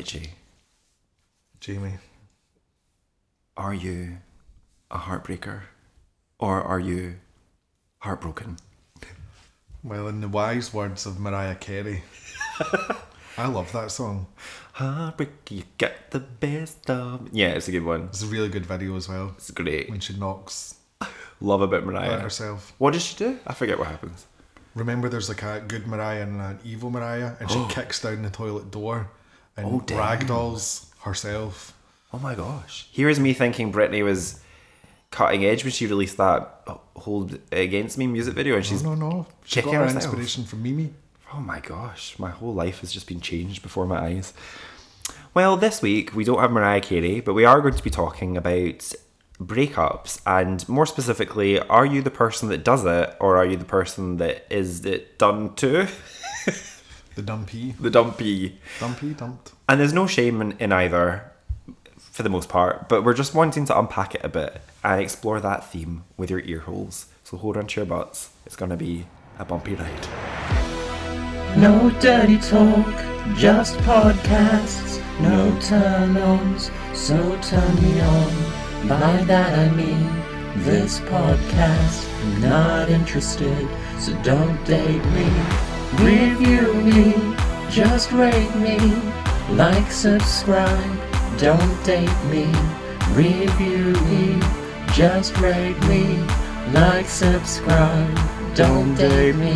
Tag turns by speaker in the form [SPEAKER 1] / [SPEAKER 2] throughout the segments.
[SPEAKER 1] Richie,
[SPEAKER 2] Jamie.
[SPEAKER 1] are you a heartbreaker or are you heartbroken?
[SPEAKER 2] Well, in the wise words of Mariah Carey, I love that song.
[SPEAKER 1] Heartbreak, you get the best of. Yeah, it's a good one.
[SPEAKER 2] It's a really good video as well.
[SPEAKER 1] It's great.
[SPEAKER 2] When she knocks
[SPEAKER 1] Love a bit Mariah.
[SPEAKER 2] herself.
[SPEAKER 1] What does she do? I forget what happens.
[SPEAKER 2] Remember, there's like a good Mariah and an evil Mariah, and she kicks down the toilet door and
[SPEAKER 1] Oh,
[SPEAKER 2] ragdolls herself.
[SPEAKER 1] Oh my gosh. Here's me thinking Britney was cutting edge when she released that Hold Against Me music video and she's
[SPEAKER 2] no, no, she
[SPEAKER 1] kicking
[SPEAKER 2] got her
[SPEAKER 1] herself.
[SPEAKER 2] inspiration from Mimi.
[SPEAKER 1] Oh my gosh, my whole life has just been changed before my eyes. Well, this week we don't have Mariah Carey, but we are going to be talking about breakups and more specifically, are you the person that does it or are you the person that is it done to?
[SPEAKER 2] The dumpy,
[SPEAKER 1] the dumpy.
[SPEAKER 2] dumpy, dumped.
[SPEAKER 1] And there's no shame in, in either for the most part, but we're just wanting to unpack it a bit and explore that theme with your ear holes. So hold on to your butts. It's going to be a bumpy ride.
[SPEAKER 3] No dirty talk, just podcasts. No turn ons, so turn me on. By that I mean this podcast. I'm not interested, so don't date me. Review me, just rate me. Like, subscribe, don't date me. Review me, just rate me. Like, subscribe, don't date me.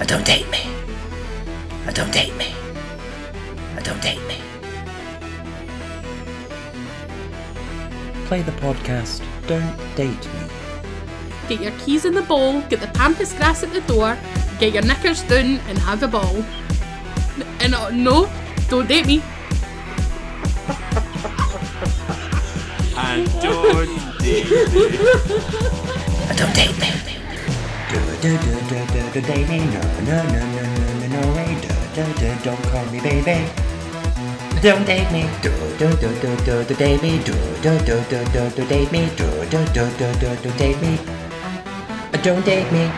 [SPEAKER 3] I Don't date me. I Don't date me. I Don't date me. Play the podcast. Don't date me.
[SPEAKER 4] Get your keys in the bowl, get the pampas grass at the door, get your knickers down and have a ball. And uh, no, don't date me.
[SPEAKER 1] And don't
[SPEAKER 3] Uh, Don't date me. Do do do do do do date me. No no no no no no no way. Do do do don't call me baby. Don't date me. Do do do do do do date me. Do do do do do do date me. Do do do do do do date me. Don't date me.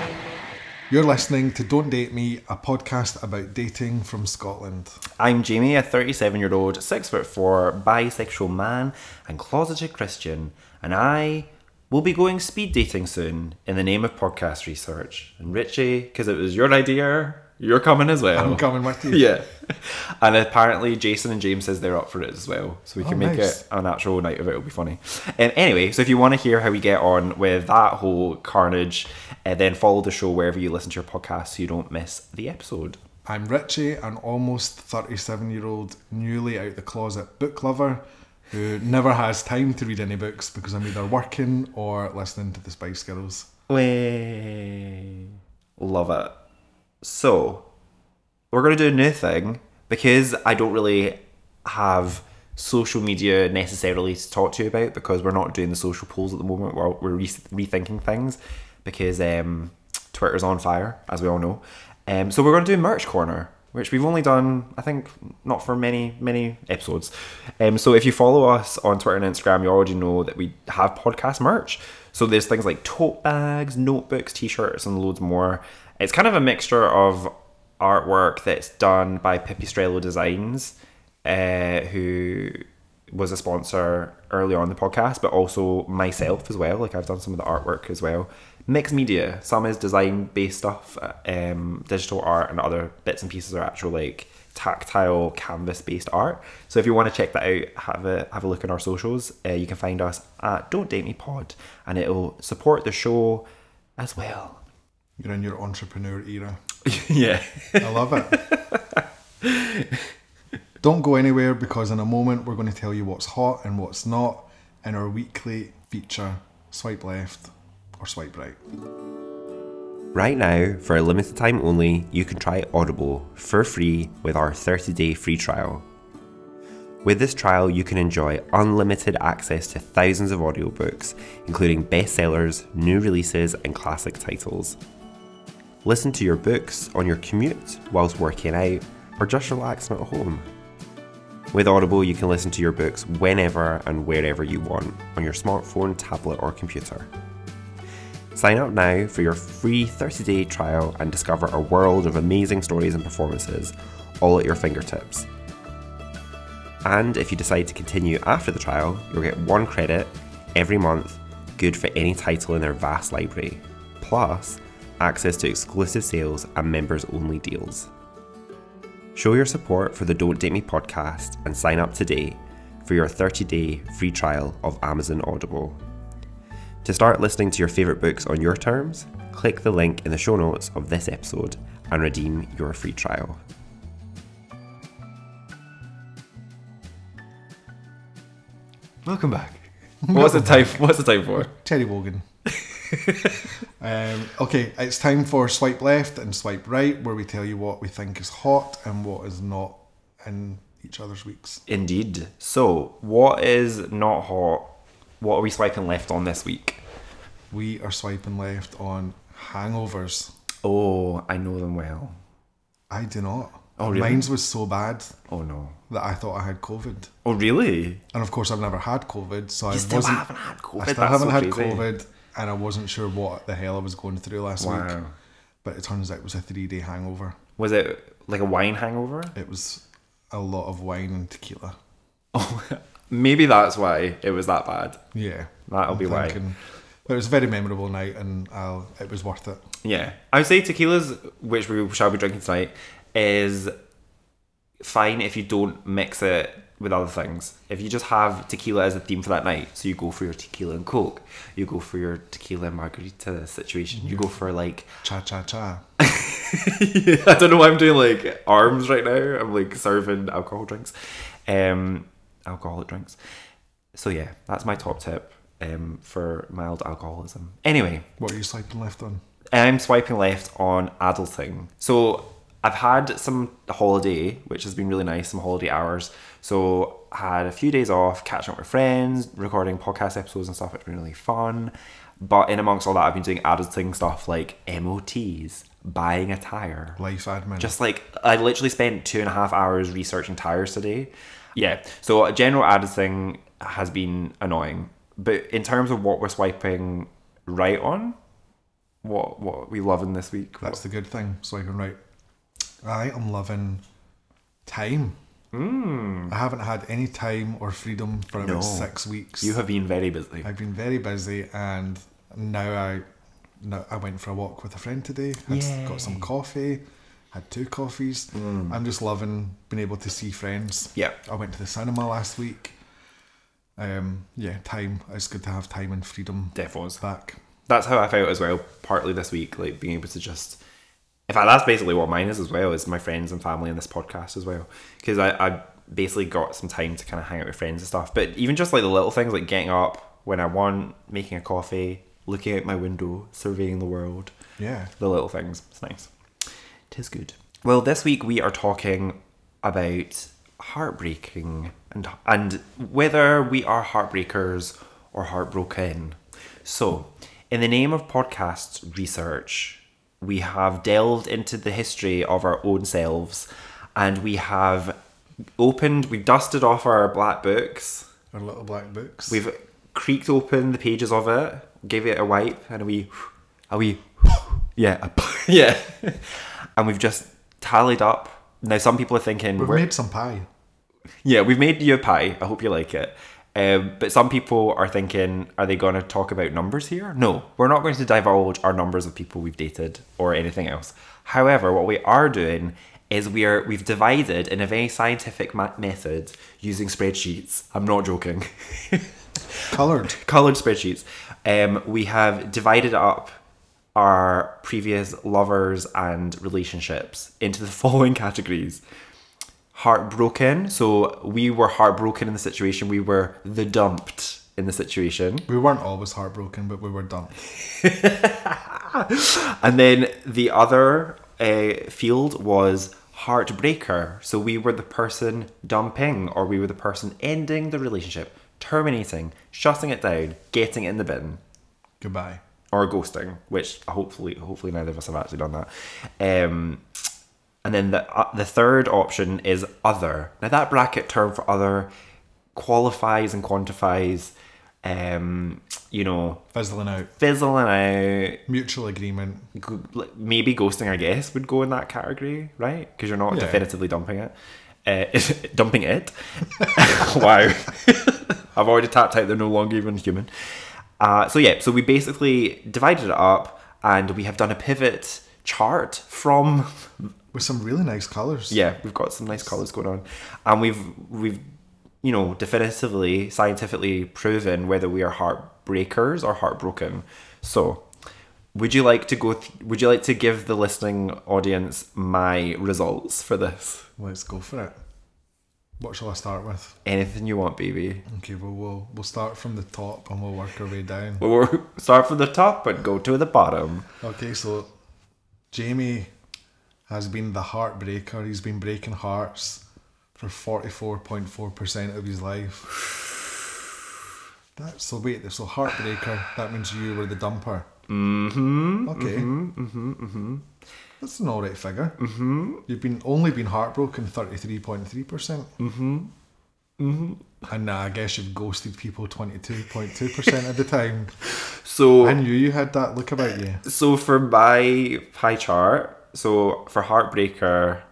[SPEAKER 2] You're listening to Don't Date Me, a podcast about dating from Scotland.
[SPEAKER 1] I'm Jamie, a 37 year old, 6 foot 4 bisexual man and closeted Christian, and I will be going speed dating soon in the name of podcast research. And Richie, because it was your idea, you're coming as well.
[SPEAKER 2] I'm coming with you.
[SPEAKER 1] Yeah. And apparently Jason and James says they're up for it as well. So we can
[SPEAKER 2] Oh,
[SPEAKER 1] make
[SPEAKER 2] nice.
[SPEAKER 1] it an actual night of it. It'll be funny. Um, anyway, so if you want to hear how we get on with that whole carnage, uh, then follow the show wherever you listen to your podcast so you don't miss the episode.
[SPEAKER 2] I'm Richie, an almost 37 year old, newly out the closet book lover who never has time to read any books because I'm either working or listening to the Spice Girls.
[SPEAKER 1] Way. Love it. So, we're going to do a new thing because I don't really have social media necessarily to talk to you about because we're not doing the social polls at the moment. We're, we're re- rethinking things because um, Twitter's on fire, as we all know. Um, so, we're going to do Merch Corner. Which we've only done, I think, not for many, many episodes. Um, so if you follow us on Twitter and Instagram, you already know that we have podcast merch. So there's things like tote bags, notebooks, t-shirts, and loads more. It's kind of a mixture of artwork that's done by Pipistrello Designs, uh, who was a sponsor early on the podcast, but also myself as well. Like I've done some of the artwork as well. Mixed media. Some is design based stuff, um, digital art, and other bits and pieces are actual like tactile canvas based art. So if you want to check that out, have a have a look at our socials. Uh, you can find us at Don't Date Me Pod, and it'll support the show as well.
[SPEAKER 2] You're in your entrepreneur era.
[SPEAKER 1] yeah.
[SPEAKER 2] I love it. Don't go anywhere because in a moment we're going to tell you what's hot and what's not in our weekly feature Swipe Left or Swipe Right.
[SPEAKER 1] Right now, for a limited time only, you can try Audible for free with our 30 day free trial. With this trial, you can enjoy unlimited access to thousands of audiobooks, including bestsellers, new releases, and classic titles. Listen to your books on your commute whilst working out, or just relaxing at home. With Audible, you can listen to your books whenever and wherever you want on your smartphone, tablet, or computer. Sign up now for your free 30 day trial and discover a world of amazing stories and performances, all at your fingertips. And if you decide to continue after the trial, you'll get one credit every month, good for any title in their vast library, plus access to exclusive sales and members only deals. Show your support for the Don't Date Me podcast and sign up today for your 30 day free trial of Amazon Audible. To start listening to your favourite books on your terms, click the link in the show notes of this episode and redeem your free trial. Welcome back. What's the time? What's the time for?
[SPEAKER 2] Terry Wogan. um, okay, it's time for swipe left and swipe right, where we tell you what we think is hot and what is not in each other's weeks.
[SPEAKER 1] Indeed. So, what is not hot? What are we swiping left on this week?
[SPEAKER 2] We are swiping left on hangovers.
[SPEAKER 1] Oh, I know them well.
[SPEAKER 2] I do not.
[SPEAKER 1] Oh, really?
[SPEAKER 2] Mine's was so bad
[SPEAKER 1] Oh no.
[SPEAKER 2] that I thought I had COVID.
[SPEAKER 1] Oh really?
[SPEAKER 2] And of course, I've never had COVID, so I
[SPEAKER 1] still
[SPEAKER 2] wasn't.
[SPEAKER 1] haven't had COVID.
[SPEAKER 2] I still
[SPEAKER 1] That's
[SPEAKER 2] haven't
[SPEAKER 1] so
[SPEAKER 2] had
[SPEAKER 1] crazy.
[SPEAKER 2] COVID, and I wasn't sure what the hell I was going through last week. But it turns out it was a three day hangover.
[SPEAKER 1] Was it like a wine hangover?
[SPEAKER 2] It was a lot of wine and tequila.
[SPEAKER 1] Oh, maybe that's why it was that bad.
[SPEAKER 2] Yeah.
[SPEAKER 1] That'll
[SPEAKER 2] I'm
[SPEAKER 1] be why.
[SPEAKER 2] But it was a very memorable night, and I'll, it was worth it.
[SPEAKER 1] Yeah, I would say tequilas, which we shall be drinking tonight, is fine if you don't mix it with other things. If you just have tequila as a theme for that night, so you go for your tequila and coke, you go for your tequila and margarita situation, you go for like
[SPEAKER 2] Cha cha cha.
[SPEAKER 1] I don't know why I'm doing like arms right now. I'm like serving alcohol drinks, um, alcoholic drinks. So yeah, that's my top tip um, for mild alcoholism. Anyway,
[SPEAKER 2] What are you swiping left on?
[SPEAKER 1] I'm swiping left on adulting. So I've had some holiday, which has been really nice, some holiday hours. So I had a few days off, catching up with friends, recording podcast episodes and stuff. It's been really fun. But in amongst all that, I've been doing adulting stuff like MOTs, buying a tire,
[SPEAKER 2] Life admin.
[SPEAKER 1] just like I literally spent two and a half hours researching tires today. Yeah, so uh, general editing has been annoying, but in terms of what we're swiping right on, what what are we loving this week?
[SPEAKER 2] That's the good thing. Swiping right. I am loving time. Mm. I haven't had any time or freedom for about
[SPEAKER 1] No.
[SPEAKER 2] six weeks.
[SPEAKER 1] you have been very busy.
[SPEAKER 2] I've been very busy, and now I, now I went for a walk with a friend today.
[SPEAKER 1] Yay.
[SPEAKER 2] got some coffee. Had two coffees. I'm just loving being able to see friends.
[SPEAKER 1] Yeah.
[SPEAKER 2] I went to the cinema last week. Um, yeah, time. It's good to have time and freedom
[SPEAKER 1] Defos.
[SPEAKER 2] back.
[SPEAKER 1] That's how I felt as well. Partly this week, like being able to just. In fact, that's basically what mine is as well. Is my friends and family and this podcast as well. Because I, I basically got some time to kind of hang out with friends and stuff. But even just like the little things, like getting up when I want, making a coffee, looking out my window, surveying the world.
[SPEAKER 2] Yeah.
[SPEAKER 1] The little things. It's nice. Tis good. Well, this week we are talking about heartbreaking and and whether we are heartbreakers or heartbroken. So, in the name of podcast research, we have delved into the history of our own selves and we have opened, we've dusted off our black books.
[SPEAKER 2] Our little black books.
[SPEAKER 1] We've creaked open the pages of it, gave it a wipe, and we, a wee, yeah, a, yeah, and we've just tallied up. Now, some people are thinking,
[SPEAKER 2] We've made some pie.
[SPEAKER 1] yeah, we've made you a pie. I hope you like it. Um, but some people are thinking, are they going to talk about numbers here? No, we're not going to divulge our numbers of people we've dated or anything else. However, what we are doing is we are we've divided in a very scientific ma- method using spreadsheets. I'm not joking.
[SPEAKER 2] Coloured.
[SPEAKER 1] colored spreadsheets. Um, we have divided up our previous lovers and relationships into the following categories heartbroken. So we were heartbroken in the situation, we were the dumped in the situation.
[SPEAKER 2] We weren't always heartbroken, but we were dumped.
[SPEAKER 1] And then the other uh, field was heartbreaker. So we were the person dumping, or we were the person ending the relationship, terminating, shutting it down, getting it in the bin.
[SPEAKER 2] Goodbye.
[SPEAKER 1] or ghosting, which hopefully hopefully neither of us have actually done that. Um, and then the uh, the third option is other. Now that bracket term for other qualifies and quantifies um, you know,
[SPEAKER 2] Fizzling out.
[SPEAKER 1] fizzling out.
[SPEAKER 2] Mutual agreement.
[SPEAKER 1] Maybe ghosting, I guess, would go in that category, right? Because you're not
[SPEAKER 2] Yeah.
[SPEAKER 1] definitively dumping it. Uh, dumping it. wow. I've already tapped out. They're no longer even human. Uh, so yeah, so we basically divided it up, and we have done a pivot chart from
[SPEAKER 2] With some really nice colours.
[SPEAKER 1] yeah, we've got some nice colours going on, and we've we've you know definitively scientifically proven whether we are heartbreakers or heartbroken. So, would you like to go? Th- would you like to give the listening audience my results for this?
[SPEAKER 2] Let's go for it. What shall I start with?
[SPEAKER 1] Anything you want, baby.
[SPEAKER 2] Okay, well we'll we'll start from the top and we'll work our way down.
[SPEAKER 1] We'll we'll start from the top and go to the bottom.
[SPEAKER 2] Okay, so Jamie has been the heartbreaker. He's been breaking hearts for forty four point four percent of his life. That so wait, so heartbreaker. That means you were the dumper. Mm-hmm. Okay. Mm-hmm. Mm-hmm. That's an alright figure. Mm-hmm. You've been only been heartbroken thirty three point three percent. Mm-hmm. Mm-hmm. And uh, I guess you've ghosted people twenty two point two percent of the time.
[SPEAKER 1] So
[SPEAKER 2] I knew you had that look about you.
[SPEAKER 1] So for my pie chart, so for Heartbreaker,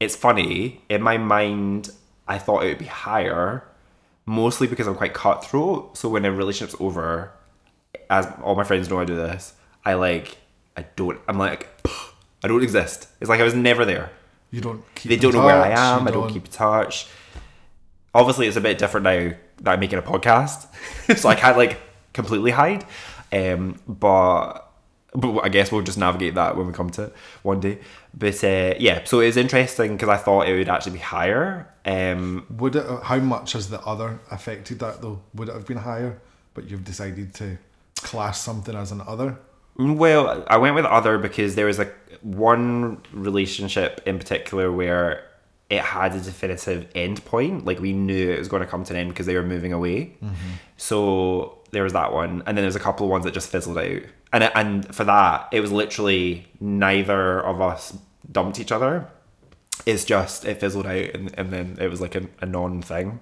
[SPEAKER 1] it's funny. In my mind, I thought it would be higher, mostly because I'm quite cutthroat. So when a relationship's over, as all my friends know I do this, I like, I don't, I'm like, I don't exist. It's like I was never there.
[SPEAKER 2] You don't keep
[SPEAKER 1] They don't know where I am.
[SPEAKER 2] you
[SPEAKER 1] I don't keep in touch. Obviously, it's a bit different now that I'm making a podcast, so I can't like completely hide. Um, but but I guess we'll just navigate that when we come to it one day. But uh, yeah, so it's interesting because I thought it would actually be higher. Um,
[SPEAKER 2] Would it? How much has the other affected that though? Would it have been higher? But you've decided to class something as an other.
[SPEAKER 1] Well, I went with other because there was a one relationship in particular where it had a definitive end point. Like we knew it was going to come to an end because they were moving away. So there was that one, and then there's a couple of ones that just fizzled out. And and for that, it was literally neither of us dumped each other. It's just it fizzled out, and, and then it was like a, a non thing.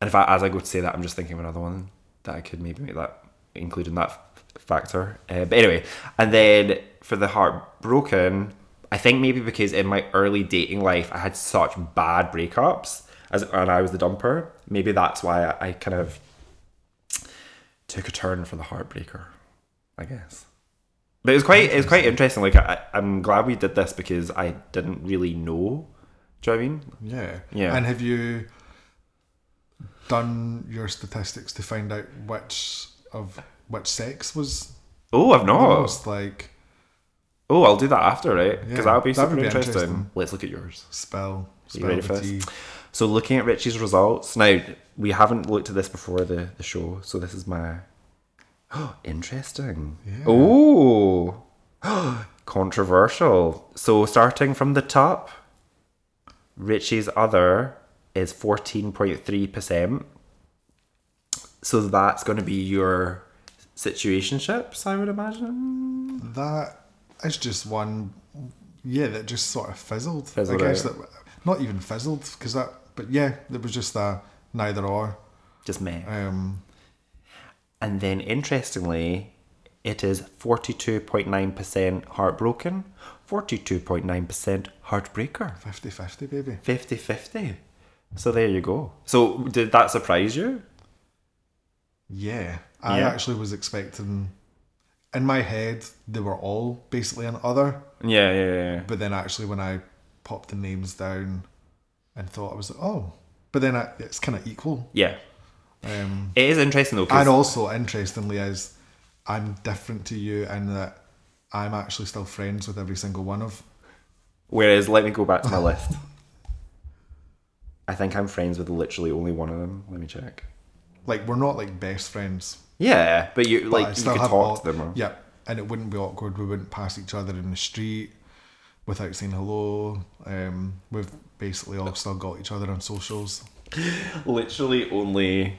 [SPEAKER 1] And if I, as I go to say that, I'm just thinking of another one that I could maybe make that include in that f- factor. Uh, but anyway, and then for the heartbroken, I think maybe because in my early dating life I had such bad breakups, as and I was the dumper. Maybe that's why I, I kind of took a turn for the heartbreaker. I guess. But it was quite it was quite interesting. Like I, I'm glad we did this because I didn't really know. Do you know what I mean?
[SPEAKER 2] Yeah.
[SPEAKER 1] Yeah.
[SPEAKER 2] And have you done your statistics to find out which of which sex was
[SPEAKER 1] Oh, I've not.
[SPEAKER 2] most like
[SPEAKER 1] Oh, I'll do that after, right? Because
[SPEAKER 2] Yeah,
[SPEAKER 1] that'll be super
[SPEAKER 2] be
[SPEAKER 1] interesting.
[SPEAKER 2] interesting.
[SPEAKER 1] Let's look at yours.
[SPEAKER 2] spell
[SPEAKER 1] You
[SPEAKER 2] spell
[SPEAKER 1] ready for this? So, looking at Richie's results now, we haven't looked at this before the, the show, so this is my. Oh, interesting.
[SPEAKER 2] Yeah.
[SPEAKER 1] Oh, controversial. So, starting from the top, Richie's other is fourteen point three percent. So that's going to be your situationships, I would imagine.
[SPEAKER 2] That is just one yeah, that just sort of fizzled.
[SPEAKER 1] Fizzled
[SPEAKER 2] I guess
[SPEAKER 1] out.
[SPEAKER 2] that not even fizzled because that but yeah, there was just a neither or.
[SPEAKER 1] Just me.
[SPEAKER 2] Um
[SPEAKER 1] And then interestingly, it is 42.9% heartbroken, 42.9% heartbreaker.
[SPEAKER 2] 50-50 baby.
[SPEAKER 1] 50 50. So there you go. So did that surprise you?
[SPEAKER 2] Yeah. I
[SPEAKER 1] Yeah.
[SPEAKER 2] actually was expecting in my head they were all basically an other.
[SPEAKER 1] Yeah, yeah, yeah.
[SPEAKER 2] But then actually, when I popped the names down and thought I was like, oh, but then I, it's kind of equal.
[SPEAKER 1] Yeah.
[SPEAKER 2] Um,
[SPEAKER 1] It is interesting though.
[SPEAKER 2] and also, interestingly, is I'm different to you in that I'm actually still friends with every single one of.
[SPEAKER 1] whereas, let me go back to my list. I think I'm friends with literally only one of them. Let me check.
[SPEAKER 2] Like we're not like best friends.
[SPEAKER 1] Yeah, but you
[SPEAKER 2] but
[SPEAKER 1] like you
[SPEAKER 2] still
[SPEAKER 1] could talk
[SPEAKER 2] all-
[SPEAKER 1] to them. or-
[SPEAKER 2] Yeah, and it wouldn't be awkward. We wouldn't pass each other in the street without saying hello. Um, we've basically all still got each other on socials.
[SPEAKER 1] literally only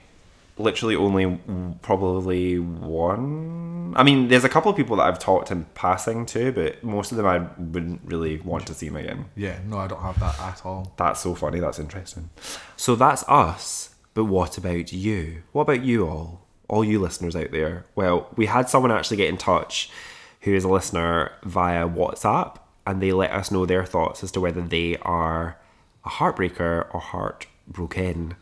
[SPEAKER 1] literally only probably one i mean there's a couple of people that i've talked in passing to but most of them i wouldn't really want to see them again
[SPEAKER 2] Yeah, no, I don't have that at all.
[SPEAKER 1] that's so funny that's interesting so that's us But what about you? What about you all? All you listeners out there? Well, we had someone actually get in touch who is a listener via WhatsApp and they let us know their thoughts as to whether they are a heartbreaker or heartbroken.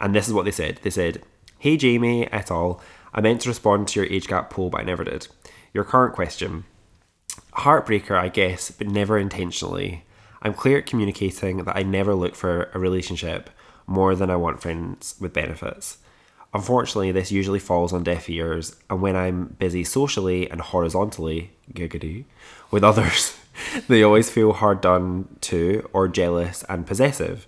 [SPEAKER 1] And this is what they said. They said, Hey Jamie et al. I meant to respond to your age gap poll, but I never did. Your current question. Heartbreaker, I guess, but never intentionally. I'm clear at communicating that I never look for a relationship more than I want friends with benefits. Unfortunately, this usually falls on deaf ears, and when I'm busy socially and horizontally, giggity, with others, they always feel hard done to or jealous and possessive.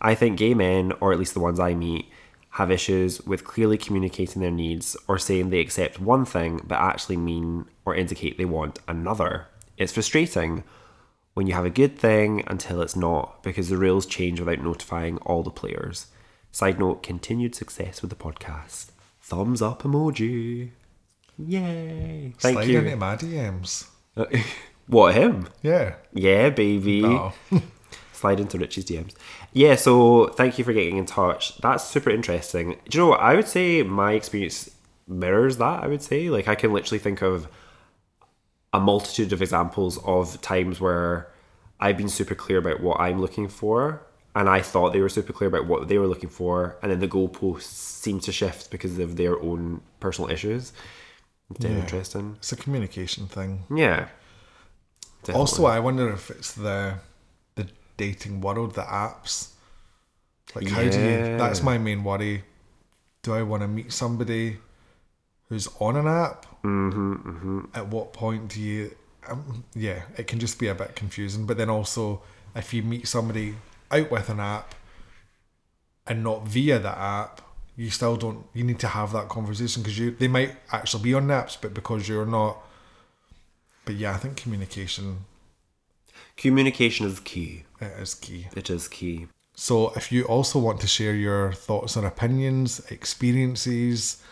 [SPEAKER 1] I think gay men, or at least the ones I meet, have issues with clearly communicating their needs or saying they accept one thing but actually mean or indicate they want another. It's frustrating when you have a good thing until it's not because the rules change without notifying all the players. Side note, continued success with the podcast. Thumbs up emoji. Yay. Thank
[SPEAKER 2] Slide
[SPEAKER 1] you.
[SPEAKER 2] into my DMs.
[SPEAKER 1] what, him?
[SPEAKER 2] Yeah.
[SPEAKER 1] Yeah, baby.
[SPEAKER 2] Oh.
[SPEAKER 1] Slide into Richie's DMs. Yeah, so thank you for getting in touch. That's super interesting. Do you know what? I would say my experience mirrors that, I would say. Like, I can literally think of a multitude of examples of times where I've been super clear about what I'm looking for, and I thought they were super clear about what they were looking for, and then the goalposts seem to shift because of their own personal issues. It's
[SPEAKER 2] Yeah.
[SPEAKER 1] interesting.
[SPEAKER 2] It's a communication thing.
[SPEAKER 1] Yeah. Definitely.
[SPEAKER 2] Also, I wonder if it's the the dating world, the apps. Like, how do you? That's my main worry. Do I want to meet somebody who's on an app? Mm-hmm, mm-hmm. At what point do you? Um, yeah, it can just be a bit confusing. But then also, if you meet somebody out with an app and not via the app, you still don't. You need to have that conversation because you they might actually be on apps, but because you're not. But yeah, I think communication
[SPEAKER 1] communication is key.
[SPEAKER 2] it is key.
[SPEAKER 1] It is key.
[SPEAKER 2] So if you also want to share your thoughts and opinions, experiences,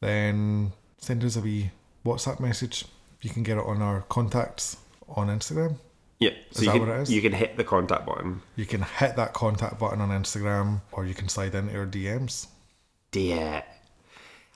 [SPEAKER 2] then send us a wee WhatsApp message. You can get it on our contacts on Instagram.
[SPEAKER 1] Yeah. So
[SPEAKER 2] Is
[SPEAKER 1] you
[SPEAKER 2] that
[SPEAKER 1] can,
[SPEAKER 2] what it is?
[SPEAKER 1] you can hit the contact button.
[SPEAKER 2] You can hit that contact button on Instagram or you can slide into our DMs.
[SPEAKER 1] Yeah.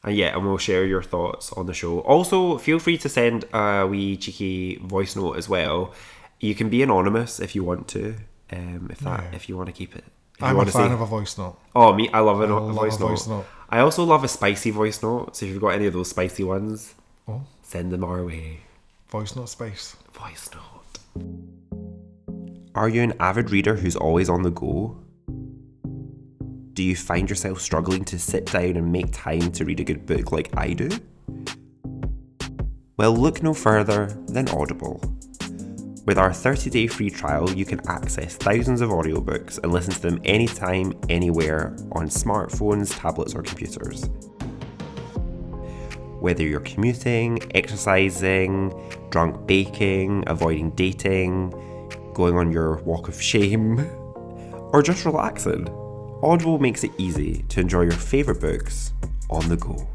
[SPEAKER 1] And yeah, and we'll share your thoughts on the show. Also, feel free to send a wee cheeky voice note as well. You can be anonymous if you want to. Um, if that,
[SPEAKER 2] Yeah.
[SPEAKER 1] if you want to keep it.
[SPEAKER 2] I'm a fan of a voice note.
[SPEAKER 1] Oh, me, I love a,
[SPEAKER 2] I love
[SPEAKER 1] voice,
[SPEAKER 2] a
[SPEAKER 1] note.
[SPEAKER 2] voice note.
[SPEAKER 1] I also love a spicy voice note. So if you've got any of those spicy ones,
[SPEAKER 2] Oh,
[SPEAKER 1] send them our way.
[SPEAKER 2] voice note space.
[SPEAKER 1] Voice note. Are you an avid reader who's always on the go? Do you find yourself struggling to sit down and make time to read a good book like I do? Well, look no further than Audible. With our 30 day free trial, you can access thousands of audiobooks and listen to them anytime, anywhere on smartphones, tablets, or computers. Whether you're commuting, exercising, drunk baking, avoiding dating, going on your walk of shame, or just relaxing, Audible makes it easy to enjoy your favourite books on the go.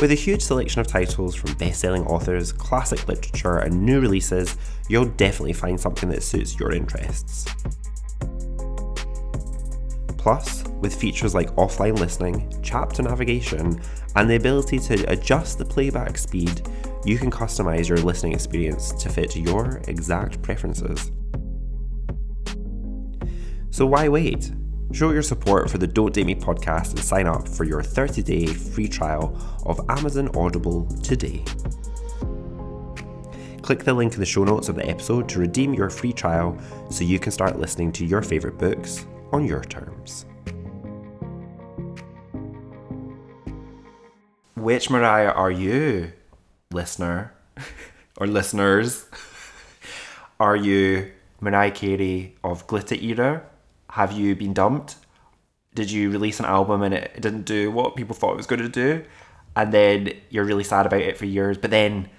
[SPEAKER 1] With a huge selection of titles from best selling authors, classic literature, and new releases, you'll definitely find something that suits your interests. Plus, with features like offline listening, chapter navigation, and the ability to adjust the playback speed, you can customize your listening experience to fit your exact preferences. So why wait? Show your support for the Don't Date Me podcast and sign up for your 30 day free trial of Amazon Audible today. Click the link in the show notes of the episode to redeem your free trial so you can start listening to your favourite books on your terms. Which Mariah are you, listener? or listeners? Are you Mariah Carey of Glitter Era? Have you been dumped? Did you release an album and it didn't do what people thought it was going to do? And then you're really sad about it for years, but then,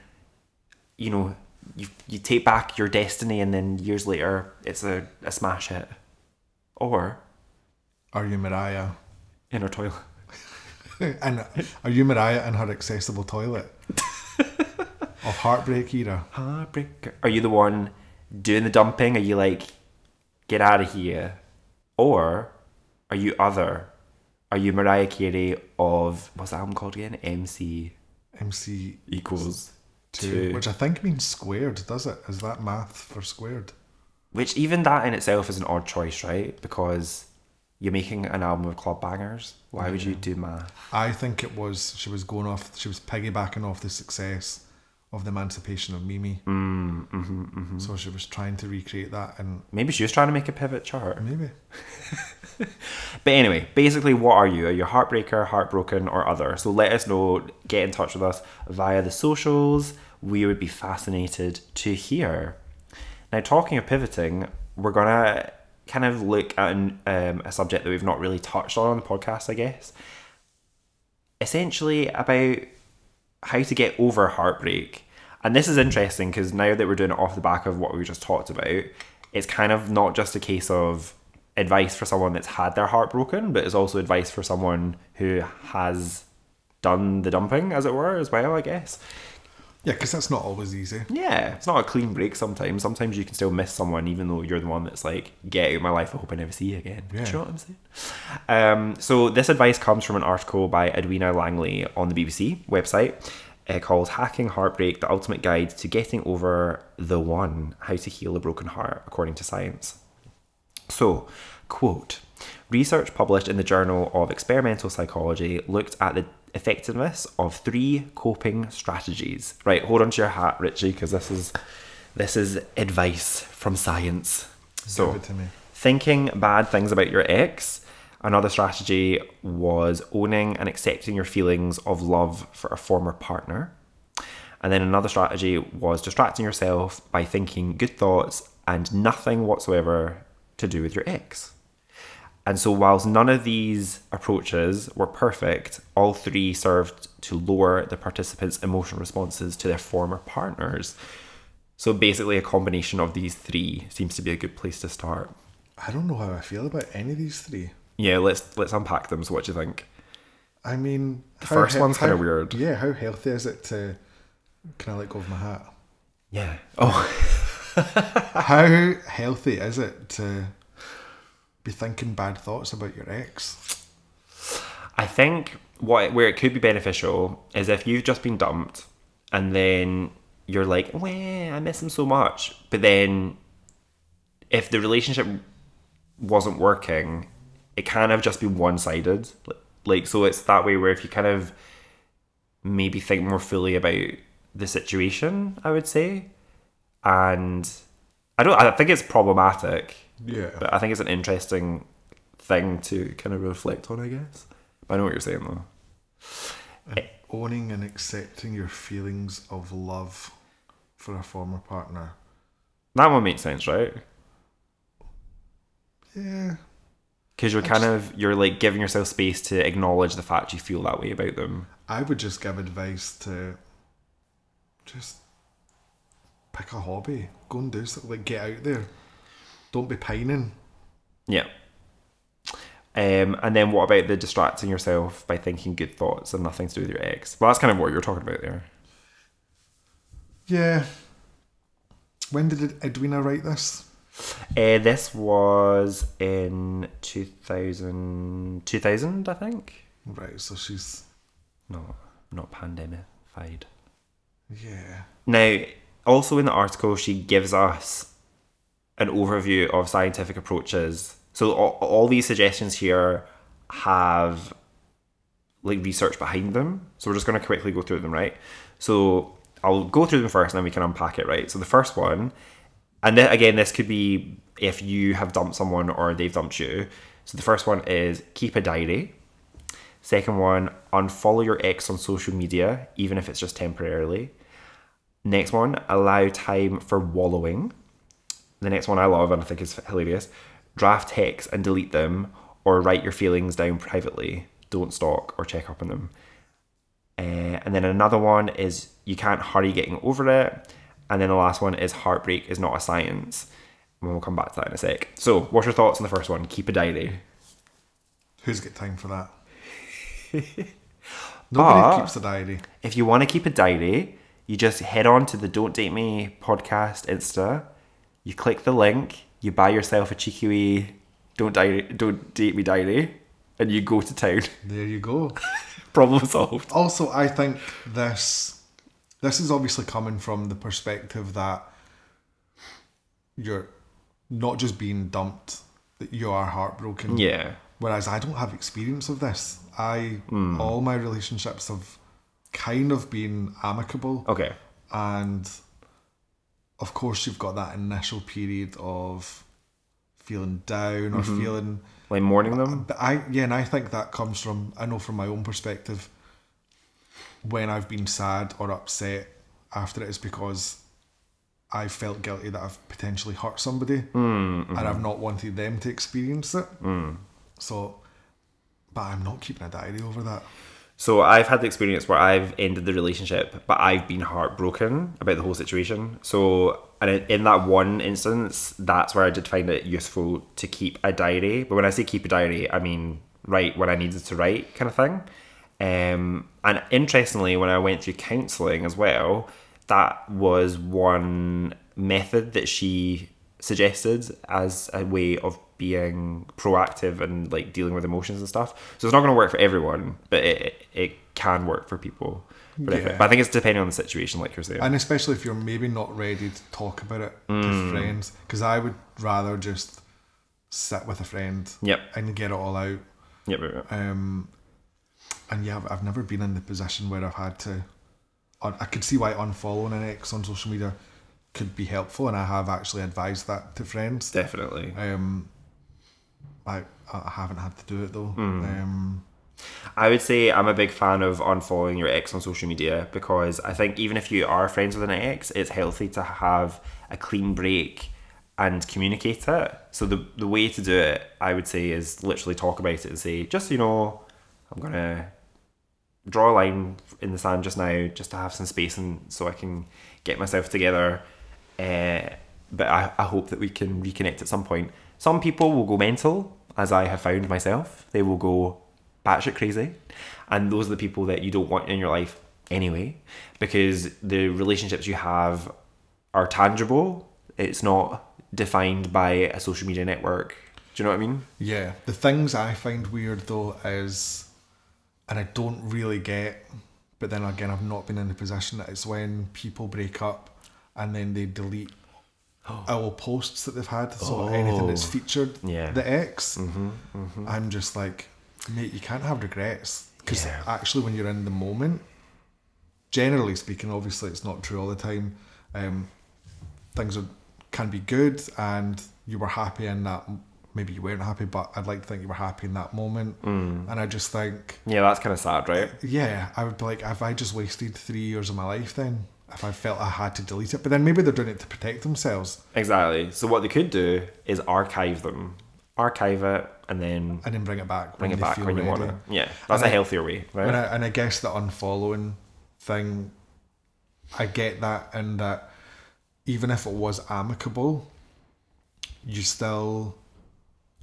[SPEAKER 1] you know, you, you take back your destiny and then years later it's a, a smash hit. Or
[SPEAKER 2] Are you Mariah?
[SPEAKER 1] in her toilet.
[SPEAKER 2] and are you Mariah in her accessible toilet? of Heartbreak era.
[SPEAKER 1] Heartbreaker. Are you the one doing the dumping? Are you like, get out of here? Or are you other are you Mariah Carey of what's the album called again? MC
[SPEAKER 2] MC
[SPEAKER 1] equals
[SPEAKER 2] two,
[SPEAKER 1] two.
[SPEAKER 2] which I think means squared, does it? Is that math for squared?
[SPEAKER 1] Which even that in itself is an odd choice, right? Because you're making an album of club bangers. Why would you do math?
[SPEAKER 2] I think it was she was going off. She was piggybacking off the success of the Emancipation of Mimi. Mm, mm-hmm, So she was trying to recreate that, and
[SPEAKER 1] Maybe she was trying to make a pivot chart.
[SPEAKER 2] maybe
[SPEAKER 1] But anyway, basically, what are you? Are you a heartbreaker, heartbroken, or other? So let us know. Get in touch with us via the socials. We would be fascinated to hear. Now, talking of pivoting, we're gonna kind of look at an, um, a subject that we've not really touched on on the podcast, I guess. Essentially, about how to get over heartbreak. And this is interesting because now that we're doing it off the back of what we just talked about, it's kind of not just a case of advice for someone that's had their heart broken, but it's also advice for someone who has done the dumping, as it were, as well, I guess.
[SPEAKER 2] Yeah, because that's not always easy.
[SPEAKER 1] Yeah, it's not a clean break sometimes. Sometimes you can still miss someone even though you're the one that's like, get out of my life, I hope I never see you again. Do you know what I'm saying? Um, so this advice comes from an article by Edwina Langley on the BBC website uh, called Hacking Heartbreak, the Ultimate Guide to Getting Over the One, How to Heal a Broken Heart, according to science. So, quote Research published in the Journal of Experimental Psychology looked at the effectiveness of three coping strategies. Right, hold on to your hat, Richie, because this is this is advice from science. So,
[SPEAKER 2] Give it to me.
[SPEAKER 1] thinking bad things about your ex. Another strategy was owning and accepting your feelings of love for a former partner. And then another strategy was distracting yourself by thinking good thoughts and nothing whatsoever to do with your ex. And so, whilst none of these approaches were perfect, all three served to lower the participants' emotional responses to their former partners. So, basically, a combination of these three seems to be a good place to start.
[SPEAKER 2] I don't know how I feel about any of these three.
[SPEAKER 1] Yeah, let's let's unpack them. So, what do you think?
[SPEAKER 2] I mean, the
[SPEAKER 1] first one's kinda weird.
[SPEAKER 2] Yeah, how healthy is it to? Can I let go of my hat?
[SPEAKER 1] Yeah. Oh,
[SPEAKER 2] How healthy is it to be thinking bad thoughts about your ex?
[SPEAKER 1] I think what where it could be beneficial is if you've just been dumped and then you're like, "Wah, I miss him so much," but then if the relationship wasn't working, it kind of just be one sided. Like so, it's that way where if you kind of maybe think more fully about the situation, I would say, and I don't. I think it's problematic.
[SPEAKER 2] Yeah.
[SPEAKER 1] But I think it's an interesting thing to kind of reflect on, I guess. But I know what you're saying though. Eh.
[SPEAKER 2] Owning and accepting your feelings of love for a former partner.
[SPEAKER 1] That one makes sense, right?
[SPEAKER 2] Yeah.
[SPEAKER 1] Because you're kind of you're like giving yourself space to acknowledge the fact you feel that way about them.
[SPEAKER 2] I would just give advice to just pick a hobby. Go and do something. Like, get out there. Don't be pining.
[SPEAKER 1] Yeah. Um, and then what about the distracting yourself by thinking good thoughts and nothing to do with your ex? Well, that's kind of what you're talking about there.
[SPEAKER 2] Yeah. When did Edwina write this?
[SPEAKER 1] Uh, this was in 2000, 2000, I think.
[SPEAKER 2] Right, so she's.
[SPEAKER 1] No, not pandemic-fied.
[SPEAKER 2] Yeah.
[SPEAKER 1] Now, also in the article, she gives us an overview of scientific approaches. So all, all these suggestions here have like research behind them. So we're just going to quickly go through them, right? So I'll go through them first, and then we can unpack it, right? So the first one, and then again, this could be if you have dumped someone or they've dumped you. So the first one is keep a diary. Second one, unfollow your ex on social media, even if it's just temporarily. Next one, allow time for wallowing. The next one I love and I think is hilarious. Draft texts and delete them, or write your feelings down privately. Don't stalk or check up on them. Uh, and then another one is you can't hurry getting over it. And then the last one is heartbreak is not a science. And we'll come back to that in a sec. So, what's your thoughts on the first one? Keep a diary.
[SPEAKER 2] Who's got time for that? Nobody
[SPEAKER 1] But-
[SPEAKER 2] keeps a diary.
[SPEAKER 1] if you want to keep a diary, you just head on to the Don't Date Me podcast Insta. You click the link. You buy yourself a cheeky wee Don't Diary, Don't Date Me diary, and you go to town.
[SPEAKER 2] There you go.
[SPEAKER 1] Problem solved.
[SPEAKER 2] also, I think this this is obviously coming from the perspective that you're not just being dumped, that you are heartbroken.
[SPEAKER 1] Yeah.
[SPEAKER 2] Whereas I don't have experience of this. I hmm. all my relationships have kind of been amicable.
[SPEAKER 1] Okay.
[SPEAKER 2] and of course you've got that initial period of feeling down or mm-hmm. feeling
[SPEAKER 1] Like mourning them.
[SPEAKER 2] but I yeah and I think that comes from I know from my own perspective when I've been sad or upset after it is because I felt guilty that I've potentially hurt somebody mm-hmm. and I've not wanted them to experience it. Mm. So but I'm not keeping a diary over that
[SPEAKER 1] So I've had the experience where I've ended the relationship, but I've been heartbroken about the whole situation. So, and in- that one instance, that's where I did find it useful to keep a diary. But when I say keep a diary, I mean write what I needed to write, kind of thing. Um, and interestingly, when I went through counselling as well, that was one method that she suggested as a way of being proactive and like dealing with emotions and stuff. So it's not going to work for everyone, but it, it, can work for people. But,
[SPEAKER 2] Yeah.
[SPEAKER 1] but I think it's depending on the situation, like you're saying.
[SPEAKER 2] And especially if you're maybe not ready to talk about it to friends, because I would rather just sit with a friend
[SPEAKER 1] Yep.
[SPEAKER 2] and get it all out.
[SPEAKER 1] Yep, yep, yep.
[SPEAKER 2] Um, and yeah, I've, never been in the position where I've had to. I I could see why unfollowing an ex on social media could be helpful, and I have actually advised that to friends.
[SPEAKER 1] definitely.
[SPEAKER 2] Um, I I haven't had to do it though. Um,
[SPEAKER 1] I would say I'm a big fan of unfollowing your ex on social media because I think even if you are friends with an ex, it's healthy to have a clean break and communicate it. So the the way to do it, I would say, is literally talk about it and say, just so you know, I'm gonna draw a line in the sand just now, just to have some space and so I can get myself together. Uh, but I, I hope that we can reconnect at some point. Some people will go mental, as I have found myself. They will go batshit crazy, and those are the people that you don't want in your life anyway, because the relationships you have are tangible. It's not defined by a social media network. Do you know what I mean?
[SPEAKER 2] yeah, the things I find weird though is, and I don't really get, but then again, I've not been in the position that it's when people break up and then they delete all posts that they've had. So oh. anything that's featured
[SPEAKER 1] Yeah.
[SPEAKER 2] the ex, mm-hmm, mm-hmm. I'm just like, mate, you can't have regrets because
[SPEAKER 1] Yeah.
[SPEAKER 2] actually, when you're in the moment, generally speaking, obviously it's not true all the time. Um, things are, can be good, and you were happy in that. Maybe you weren't happy, but I'd like to think you were happy in that moment. Mm. And I just think,
[SPEAKER 1] Yeah, that's kind of sad, right?
[SPEAKER 2] yeah, I would be like, have I just wasted three years of my life then? If I felt I had to delete it, but then maybe they're doing it to protect themselves
[SPEAKER 1] Exactly. So what they could do is archive them, archive it, and then
[SPEAKER 2] and then bring it back.
[SPEAKER 1] bring it back when you want to. Yeah, that's
[SPEAKER 2] And
[SPEAKER 1] a
[SPEAKER 2] I-
[SPEAKER 1] healthier way, right?
[SPEAKER 2] And I, and I guess the unfollowing thing, I get that, and that even if it was amicable, you still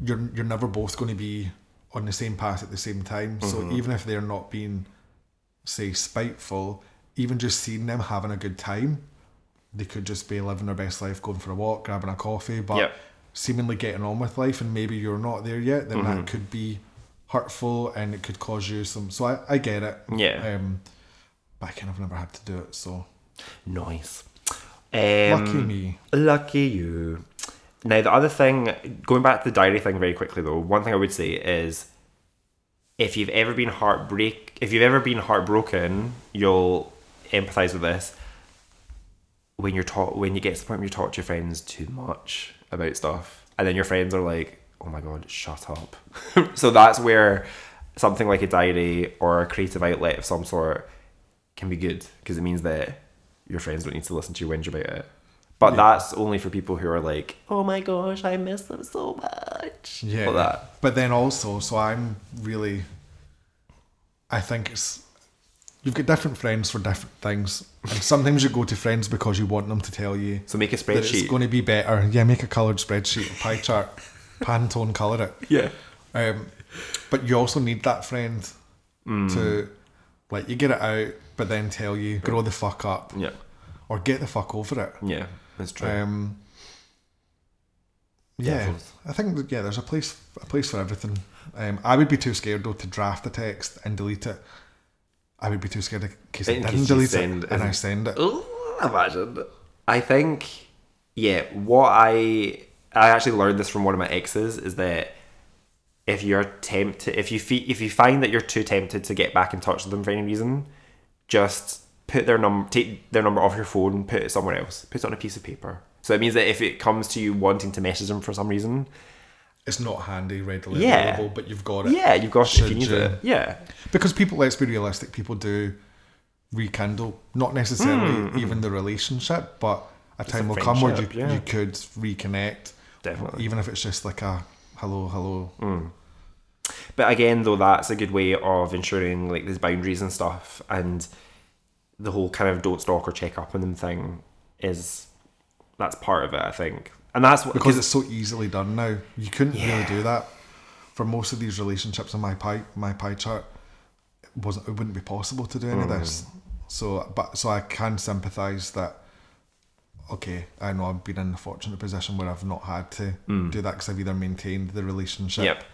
[SPEAKER 2] you're you're never both going to be on the same path at the same time. So mm-hmm. even if they're not being, say, spiteful, even just seeing them having a good time, they could just be living their best life, going for a walk, grabbing a coffee, but
[SPEAKER 1] Yep.
[SPEAKER 2] seemingly getting on with life, and maybe you're not there yet. Then that could be hurtful, and it could cause you some. So I, I get it.
[SPEAKER 1] Yeah.
[SPEAKER 2] Um, but I kind of never had to do it. So
[SPEAKER 1] Nice. Um,
[SPEAKER 2] lucky me.
[SPEAKER 1] Lucky you. Now, the other thing, going back to the diary thing very quickly though, one thing I would say is if you've ever been heartbreak, if you've ever been heartbroken, you'll empathize with this. When you're taught, when you get to the point where you talk to your friends too much about stuff, and then your friends are like, "Oh my god, shut up." so that's where something like a diary or a creative outlet of some sort can be good because it means that your friends don't need to listen to you whinge about it. But that's only for people who are like, "Oh my gosh, I miss them so much."
[SPEAKER 2] Yeah.
[SPEAKER 1] Like.
[SPEAKER 2] But then also, so I'm really. I think it's. You've got different friends for different things, and sometimes you go to friends because you want them to tell you
[SPEAKER 1] So make a
[SPEAKER 2] that it's going to be better. Yeah, make a coloured spreadsheet, a pie chart, Pantone colour it.
[SPEAKER 1] yeah.
[SPEAKER 2] Um, but you also need that friend
[SPEAKER 1] Mm.
[SPEAKER 2] to let you get it out, but then tell you grow the fuck up
[SPEAKER 1] Yeah.
[SPEAKER 2] or get the fuck over it.
[SPEAKER 1] Yeah. That's true.
[SPEAKER 2] Um, Yeah. I think that, yeah, there's a place a place for everything. Um, I would be too scared though to draft the text and delete it. I would be too scared in case I
[SPEAKER 1] In case
[SPEAKER 2] didn't
[SPEAKER 1] you
[SPEAKER 2] delete it and I send it.
[SPEAKER 1] Imagine. I think, yeah, what I I actually learned this from one of my exes is that if you're tempted, if you fe- if you find that you're too tempted to get back in touch with them for any reason, just put their number, take their number off your phone, put it somewhere else, put it on a piece of paper. So it means that if it comes to you wanting to message them for some reason,
[SPEAKER 2] It's not handy, readily
[SPEAKER 1] Yeah.
[SPEAKER 2] available, but you've got it.
[SPEAKER 1] yeah, you've got it if you need it. Yeah,
[SPEAKER 2] Because people, let's be realistic, people do rekindle, not necessarily mm, mm. even the relationship, but a time
[SPEAKER 1] a
[SPEAKER 2] will come where you,
[SPEAKER 1] yeah.
[SPEAKER 2] you could reconnect,
[SPEAKER 1] definitely.
[SPEAKER 2] even if it's just like a hello, hello. Mm.
[SPEAKER 1] But again, though, that's a good way of ensuring like there's boundaries and stuff, and the whole kind of don't stalk or check up on them thing is that's part of it, I think, and that's what
[SPEAKER 2] because it's so easily done now. You couldn't really do that for most of these relationships in my pie my pie chart. It wasn't it wouldn't be possible to do any of this. So, but so I can sympathise that. Okay, I know I've been in the fortunate position where I've not had to do that because I've either maintained the relationship.
[SPEAKER 1] yep.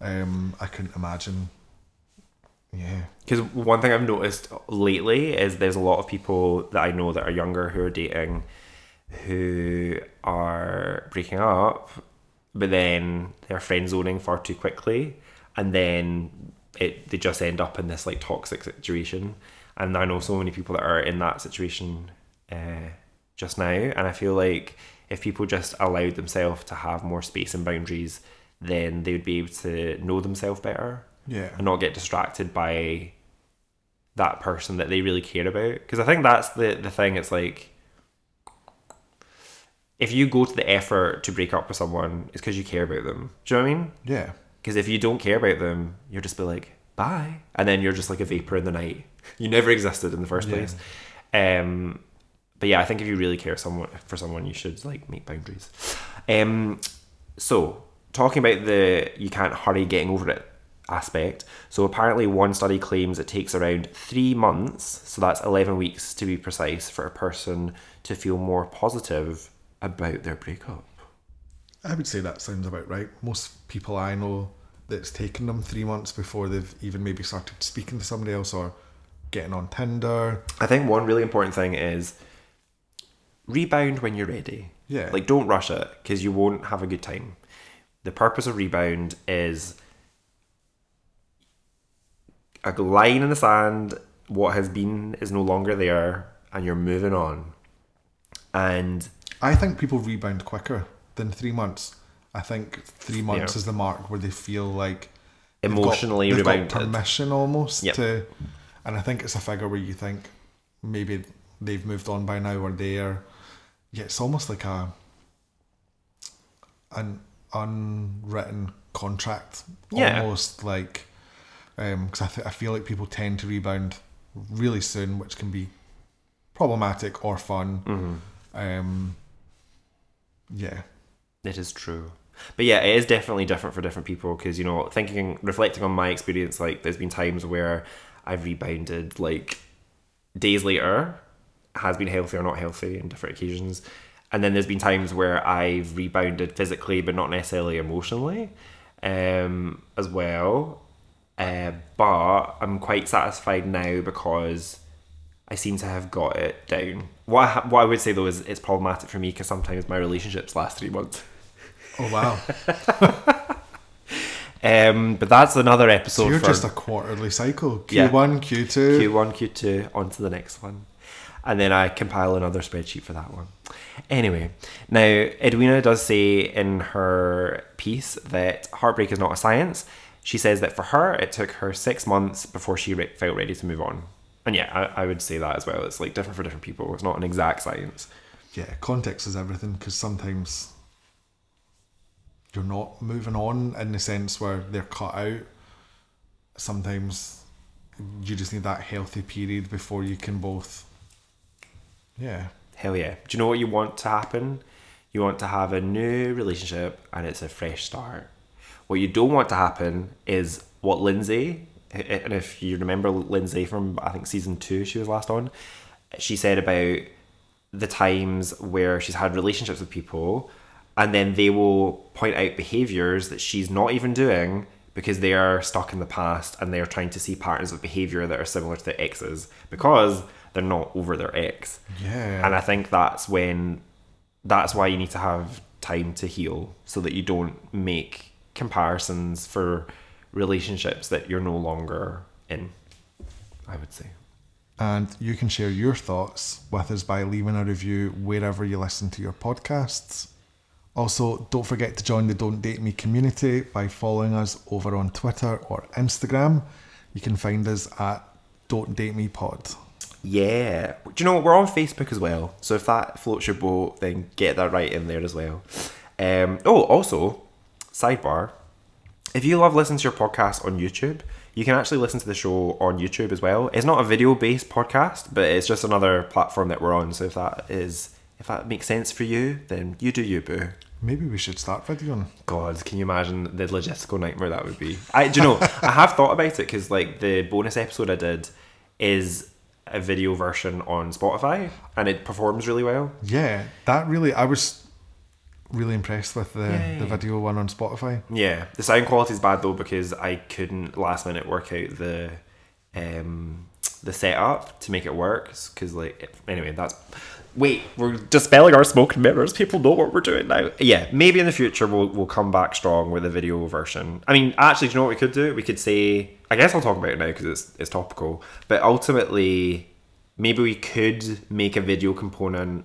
[SPEAKER 2] Um, I couldn't imagine. Yeah.
[SPEAKER 1] Because one thing I've noticed lately is there's a lot of people that I know that are younger who are dating who are breaking up, but then they're friend zoning far too quickly, and then it they just end up in this like toxic situation. And I know so many people that are in that situation uh, just now, and I feel like if people just allowed themselves to have more space and boundaries, then they would be able to know themselves better
[SPEAKER 2] Yeah.
[SPEAKER 1] and not get distracted by that person that they really care about. Because I think that's the the thing. It's like if you go to the effort to break up with someone, it's because you care about them. Do you know what I mean?
[SPEAKER 2] Yeah.
[SPEAKER 1] Because if you don't care about them, you'll just be like bye, and then you're just like a vapor in the night. You never existed in the first
[SPEAKER 2] Yeah.
[SPEAKER 1] place. Um, but yeah, I think if you really care someone for someone, you should like make boundaries. Um, so talking about the you can't hurry getting over it aspect. So apparently, one study claims it takes around three months, so that's eleven weeks to be precise, for a person to feel more positive about their breakup.
[SPEAKER 2] I would say that sounds about right. Most people I know that it's taken them three months before they've even maybe started speaking to somebody else or getting on Tinder.
[SPEAKER 1] I think one really important thing is rebound when you're ready.
[SPEAKER 2] Yeah.
[SPEAKER 1] Like don't rush it because you won't have a good time. The purpose of rebound is a line in the sand. What has been is no longer there, and you're moving on. And
[SPEAKER 2] I think people rebound quicker than three months. I think three months
[SPEAKER 1] Yeah.
[SPEAKER 2] is the mark where they feel like they've got-
[SPEAKER 1] Emotionally
[SPEAKER 2] they've got permission almost
[SPEAKER 1] Yep.
[SPEAKER 2] to, and I think it's a figure where you think maybe they've moved on by now or they're, yeah, it's almost like a an unwritten contract,
[SPEAKER 1] Yeah.
[SPEAKER 2] almost like because I th- I feel like people tend to rebound really soon, which can be problematic or fun.
[SPEAKER 1] Mm-hmm.
[SPEAKER 2] Um, yeah,
[SPEAKER 1] It is true. But yeah, it is definitely different for different people because, you know, thinking, reflecting on my experience, like, there's been times where I've rebounded, like, days later, has been healthy or not healthy in different occasions. And then there's been times where I've rebounded physically, but not necessarily emotionally um, as well. Uh, but I'm quite satisfied now because I seem to have got it down. What I, ha- what I would say though is it's problematic for me because sometimes my relationships last three months.
[SPEAKER 2] Oh wow!
[SPEAKER 1] Um, but that's another episode
[SPEAKER 2] So you're
[SPEAKER 1] for
[SPEAKER 2] just a quarterly cycle.
[SPEAKER 1] Yeah.
[SPEAKER 2] Q1, Q2.
[SPEAKER 1] Q1, Q2, on to the next one. And then I compile another spreadsheet for that one. Anyway, now Edwina does say in her piece that heartbreak is not a science. She says that for her, it took her six months before she re- felt ready to move on. And yeah, I, I would say that as well. It's like different for different people. It's not an exact science.
[SPEAKER 2] Yeah, context is everything because sometimes you're not moving on in the sense where they're cut out. Sometimes you just need that healthy period before you can both. Yeah.
[SPEAKER 1] Hell yeah. Do you know what you want to happen? You want to have a new relationship and it's a fresh start. What you don't want to happen is what Lindsay, and if you remember Lindsay from I think season two, she was last on, she said about the times where she's had relationships with people and then they will point out behaviors that she's not even doing because they are stuck in the past and they're trying to see patterns of behavior that are similar to their exes because they're not over their ex.
[SPEAKER 2] Yeah.
[SPEAKER 1] And I think that's when that's why you need to have time to heal so that you don't make comparisons for relationships that you're no longer in. I would say.
[SPEAKER 2] And you can share your thoughts with us by leaving a review wherever you listen to your podcasts. Also, don't forget to join the Don't Date Me community by following us over on Twitter or Instagram. You can find us at Don't Date Me Pod.
[SPEAKER 1] Yeah. Do you know what? We're on Facebook as well. So if that floats your boat, then get that right in there as well. Um, oh, also, sidebar. If you love listening to your podcast on YouTube, you can actually listen to the show on YouTube as well. It's not a video based podcast, but it's just another platform that we're on. So if that is if that makes sense for you, then you do you, boo.
[SPEAKER 2] Maybe we should start videoing.
[SPEAKER 1] God, can you imagine the logistical nightmare that would be? I do you know I have thought about it because like the bonus episode I did is a video version on Spotify and it performs really well.
[SPEAKER 2] Yeah, that really, I was really impressed with the,
[SPEAKER 1] Yay.
[SPEAKER 2] the video one on Spotify.
[SPEAKER 1] Yeah, the sound quality is bad though because I couldn't last minute work out the um the setup to make it work because like it- anyway that's wait we're dispelling our smoke and mirrors people know what we're doing now yeah maybe in the future we'll, we'll come back strong with a video version i mean actually do you know what we could do we could say i guess i'll talk about it now because it's, it's topical but ultimately maybe we could make a video component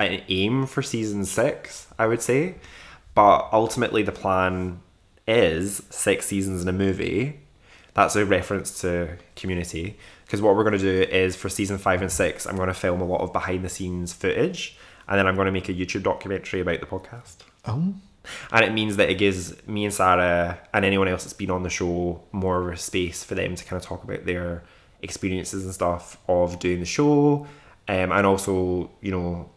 [SPEAKER 1] an aim for season six, I would say. But ultimately, the plan is six seasons in a movie. That's a reference to Community. Because what we're going to do is for season five and six, I'm going to film a lot of behind the scenes footage, and then I'm going to make a YouTube documentary about the podcast.
[SPEAKER 2] Oh,
[SPEAKER 1] And it means that it gives me and Sarah and anyone else that's been on the show more space for them to kind of talk about their experiences and stuff of doing the show. Um, and also, you know,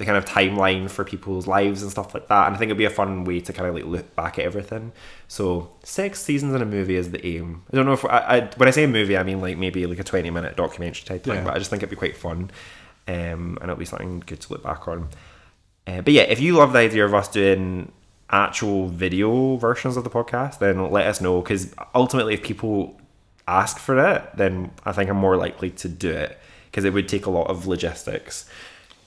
[SPEAKER 1] the kind of timeline for people's lives and stuff like that. And I think it'd be a fun way to kind of like look back at everything. So six seasons in a movie is the aim. I don't know if I, I when I say a movie, I mean like maybe like a twenty minute documentary type thing.
[SPEAKER 2] Yeah.
[SPEAKER 1] But I just think it'd be quite fun, um, and it'll be something good to look back on. Uh, but yeah, if you love the idea of us doing actual video versions of the podcast, then let us know because ultimately, if people ask for it, then I think I'm more likely to do it because it would take a lot of logistics.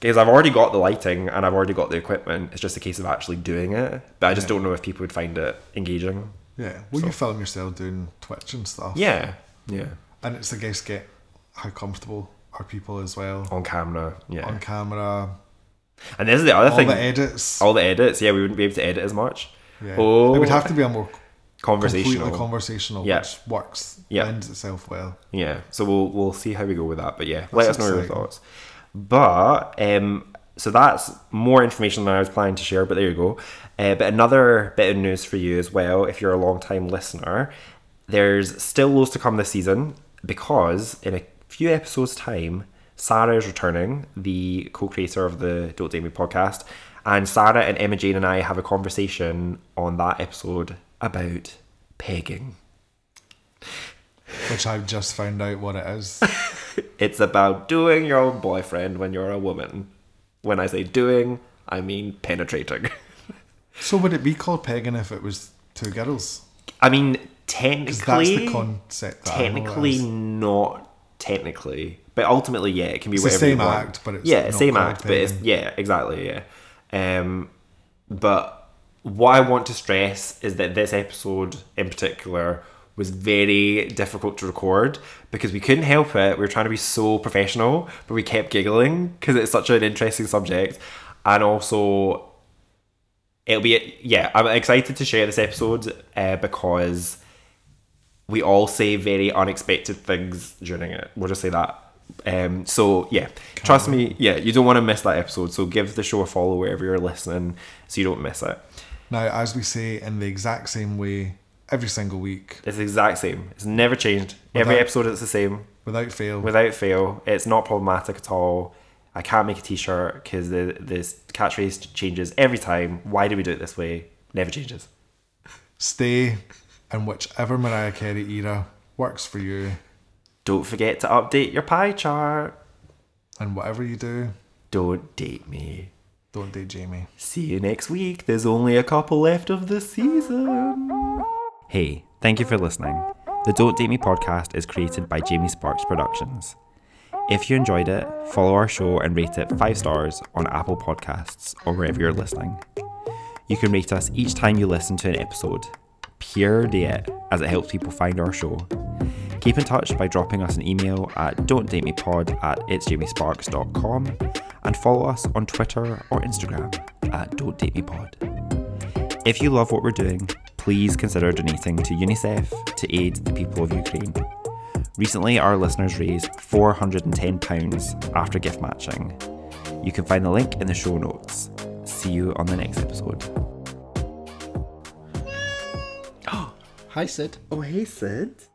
[SPEAKER 1] Because I've already got the lighting and I've already got the equipment. It's just a case of actually doing it. But I just don't know if people would find it engaging.
[SPEAKER 2] yeah. Will you film yourself doing Twitch and stuff?
[SPEAKER 1] Yeah, yeah,
[SPEAKER 2] And it's, I guess, get how comfortable are people as well
[SPEAKER 1] on camera. Yeah,
[SPEAKER 2] on camera,
[SPEAKER 1] and this is the other
[SPEAKER 2] all
[SPEAKER 1] thing.
[SPEAKER 2] All the edits.
[SPEAKER 1] all the edits. Yeah, we wouldn't be able to edit as much.
[SPEAKER 2] yeah.
[SPEAKER 1] Oh,
[SPEAKER 2] it would have to be a more
[SPEAKER 1] conversational.
[SPEAKER 2] completely conversational,
[SPEAKER 1] Yeah.
[SPEAKER 2] which works,
[SPEAKER 1] Yeah.
[SPEAKER 2] lends itself well.
[SPEAKER 1] Yeah, so we'll we'll see how we go with that. But yeah, let us know your thoughts. But um, so that's more information than I was planning to share. But there you go. Uh, but another bit of news for you as well, if you're a long time listener, there's still loads to come this season because in a few episodes' time, Sarah is returning, the co-creator of the Don't Date Me podcast, and Sarah and Emma Jane and I have a conversation on that episode about pegging.
[SPEAKER 2] Which I've just found out what it is.
[SPEAKER 1] It's about doing your own boyfriend when you're a woman. When I say doing, I mean penetrating.
[SPEAKER 2] so would it be called pegging if it was two girls?
[SPEAKER 1] I mean, technically,
[SPEAKER 2] that's the concept. That I know it
[SPEAKER 1] technically not technically, but ultimately, yeah, it can be
[SPEAKER 2] It's the
[SPEAKER 1] whatever you
[SPEAKER 2] same act, but it's
[SPEAKER 1] yeah, same act, but it's yeah, exactly, yeah. Um, but what I want to stress is that this episode in particular was very difficult to record because we couldn't help it. We were trying to be so professional, but we kept giggling because it's such an interesting subject, and also it'll be yeah. I'm excited to share this episode uh, because we all say very unexpected things during it. We'll just say that. Um, so yeah, trust me, yeah, you don't want to miss that episode. So give the show a follow wherever you're listening, so you don't miss it.
[SPEAKER 2] Now, as we say in the exact same way every single week,
[SPEAKER 1] It's the exact same. It's never changed. Every episode is the same,
[SPEAKER 2] without fail,
[SPEAKER 1] without fail. It's not problematic at all. I can't make a T-shirt because the this catchphrase changes every time. Why do we do it this way? Never changes.
[SPEAKER 2] stay in whichever Mariah Carey era works for you,
[SPEAKER 1] Don't forget to update your pie chart.
[SPEAKER 2] and whatever you do,
[SPEAKER 1] Don't date me.
[SPEAKER 2] Don't date Jamie.
[SPEAKER 1] See you next week. There's only a couple left of the season. Hey, thank you for listening. The Don't Date Me podcast is created by Jamie Sparks Productions. If you enjoyed it, follow our show and rate it 5 stars on Apple Podcasts or wherever you're listening. You can rate us each time you listen to an episode. Pure it, as it helps people find our show. Keep in touch by dropping us an email at don'tdatemepod at itsjamiesparks.com and follow us on Twitter or Instagram at don'tdatemepod. If you love what we're doing, please consider donating to UNICEF to aid the people of Ukraine. Recently, our listeners raised £410 after gift matching. You can find the link in the show notes. See you on the next episode.
[SPEAKER 2] Hi, Sid.
[SPEAKER 1] Oh, hey, Sid.